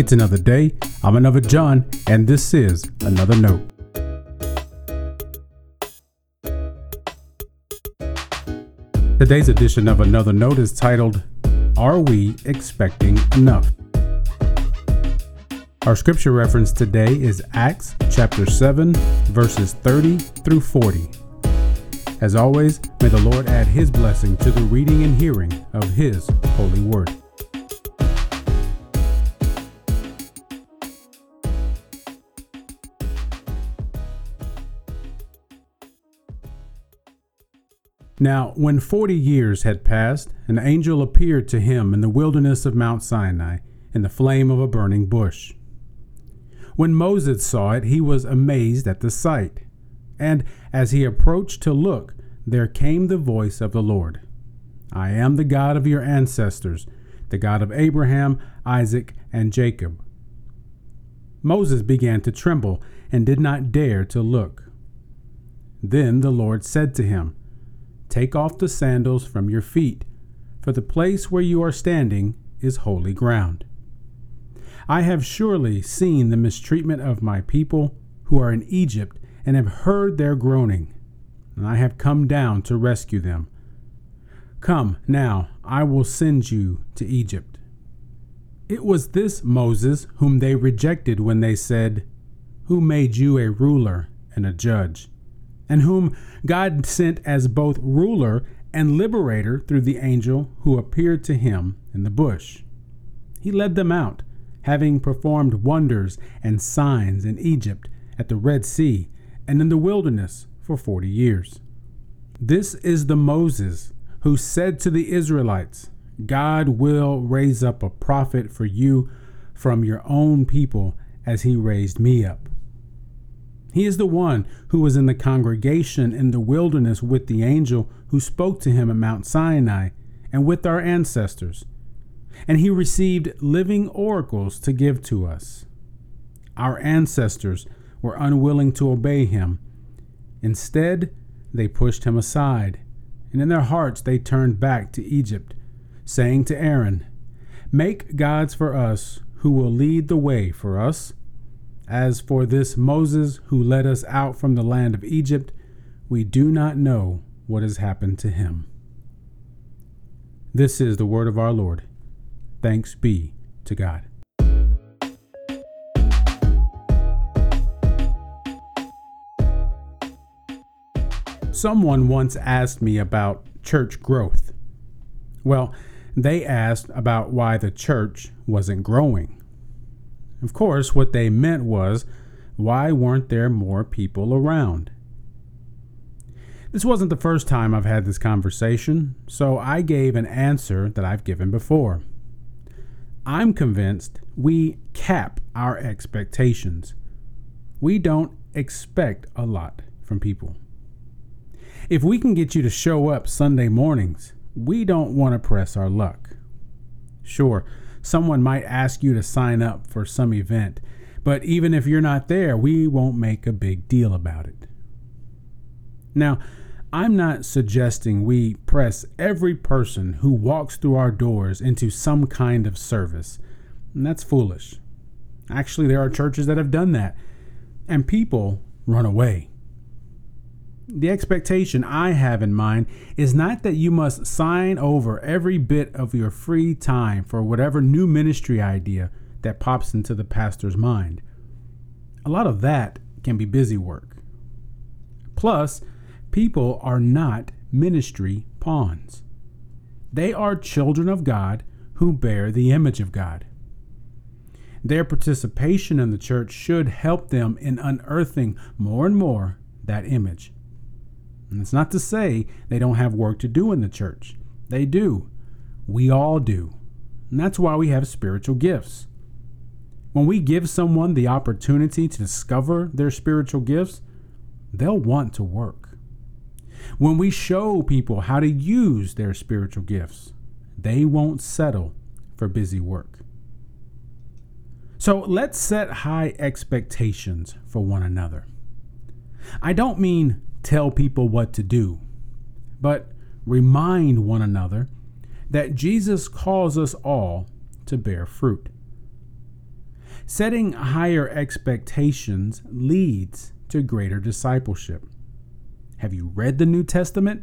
It's another day. I'm another John, and this is another note. Today's edition of Another Note is titled, Are We Expecting Enough? Our scripture reference today is Acts chapter 7, verses 30 through 40. As always, may the Lord add his blessing to the reading and hearing of his holy word. Now, when forty years had passed, an angel appeared to him in the wilderness of Mount Sinai in the flame of a burning bush. When Moses saw it, he was amazed at the sight. And as he approached to look, there came the voice of the Lord I am the God of your ancestors, the God of Abraham, Isaac, and Jacob. Moses began to tremble and did not dare to look. Then the Lord said to him, Take off the sandals from your feet, for the place where you are standing is holy ground. I have surely seen the mistreatment of my people who are in Egypt and have heard their groaning, and I have come down to rescue them. Come, now, I will send you to Egypt. It was this Moses whom they rejected when they said, Who made you a ruler and a judge? And whom God sent as both ruler and liberator through the angel who appeared to him in the bush. He led them out, having performed wonders and signs in Egypt, at the Red Sea, and in the wilderness for forty years. This is the Moses who said to the Israelites, God will raise up a prophet for you from your own people as he raised me up. He is the one who was in the congregation in the wilderness with the angel who spoke to him at Mount Sinai and with our ancestors. And he received living oracles to give to us. Our ancestors were unwilling to obey him. Instead, they pushed him aside, and in their hearts they turned back to Egypt, saying to Aaron, Make gods for us who will lead the way for us as for this Moses who led us out from the land of Egypt, we do not know what has happened to him. This is the word of our Lord. Thanks be to God. Someone once asked me about church growth. Well, they asked about why the church wasn't growing. Of course, what they meant was, why weren't there more people around? This wasn't the first time I've had this conversation, so I gave an answer that I've given before. I'm convinced we cap our expectations. We don't expect a lot from people. If we can get you to show up Sunday mornings, we don't want to press our luck. Sure, someone might ask you to sign up for some event. But even if you're not there, we won't make a big deal about it. Now, I'm not suggesting we press every person who walks through our doors into some kind of service. And that's foolish. Actually, there are churches that have done that, and people run away. The expectation I have in mind is not that you must sign over every bit of your free time for whatever new ministry idea that pops into the pastor's mind. A lot of that can be busy work. Plus, people are not ministry pawns. They are children of God who bear the image of God. Their participation in the church should help them in unearthing more and more that image. And it's not to say they don't have work to do in the church. They do. We all do. And that's why we have spiritual gifts. When we give someone the opportunity to discover their spiritual gifts, they'll want to work. When we show people how to use their spiritual gifts, they won't settle for busy work. So let's set high expectations for one another. I don't mean tell people what to do, but remind one another that Jesus calls us all to bear fruit. Setting higher expectations leads to greater discipleship. Have you read the New Testament?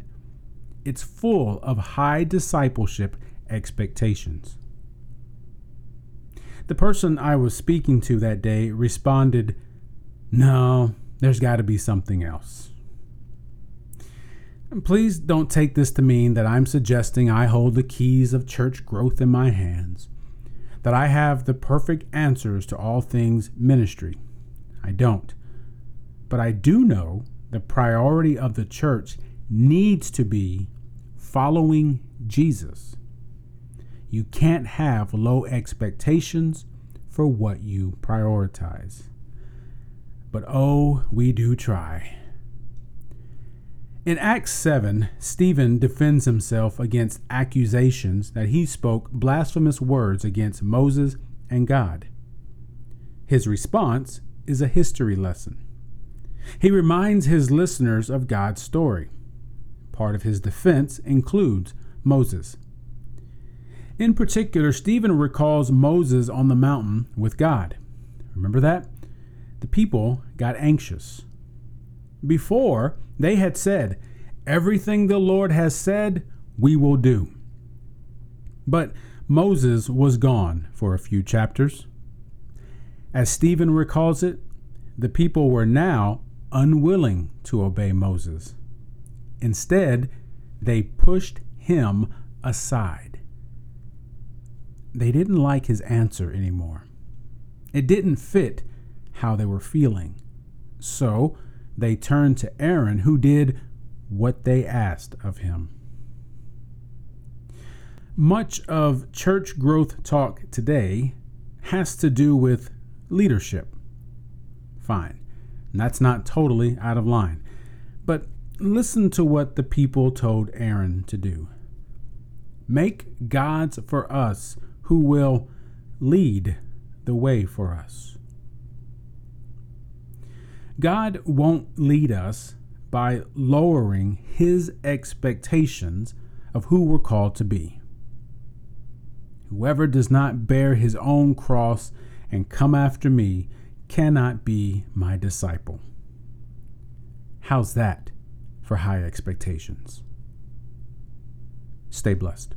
It's full of high discipleship expectations. The person I was speaking to that day responded, No, there's got to be something else. And please don't take this to mean that I'm suggesting I hold the keys of church growth in my hands, that I have the perfect answers to all things ministry. I don't. But I do know the priority of the church needs to be following Jesus. You can't have low expectations for what you prioritize. But oh, we do try. In Acts 7, Stephen defends himself against accusations that he spoke blasphemous words against Moses and God. His response is a history lesson. He reminds his listeners of God's story. Part of his defense includes Moses. In particular, Stephen recalls Moses on the mountain with God. Remember that? The people got anxious. Before, they had said, Everything the Lord has said, we will do. But Moses was gone for a few chapters. As Stephen recalls it, the people were now unwilling to obey Moses. Instead, they pushed him aside. They didn't like his answer anymore. It didn't fit how they were feeling. So they turned to Aaron, who did what they asked of him. Much of church growth talk today has to do with leadership. Fine, that's not totally out of line. But listen to what the people told Aaron to do make gods for us who will lead the way for us. God won't lead us by lowering his expectations of who we're called to be. Whoever does not bear his own cross and come after me cannot be my disciple. How's that for high expectations? Stay blessed.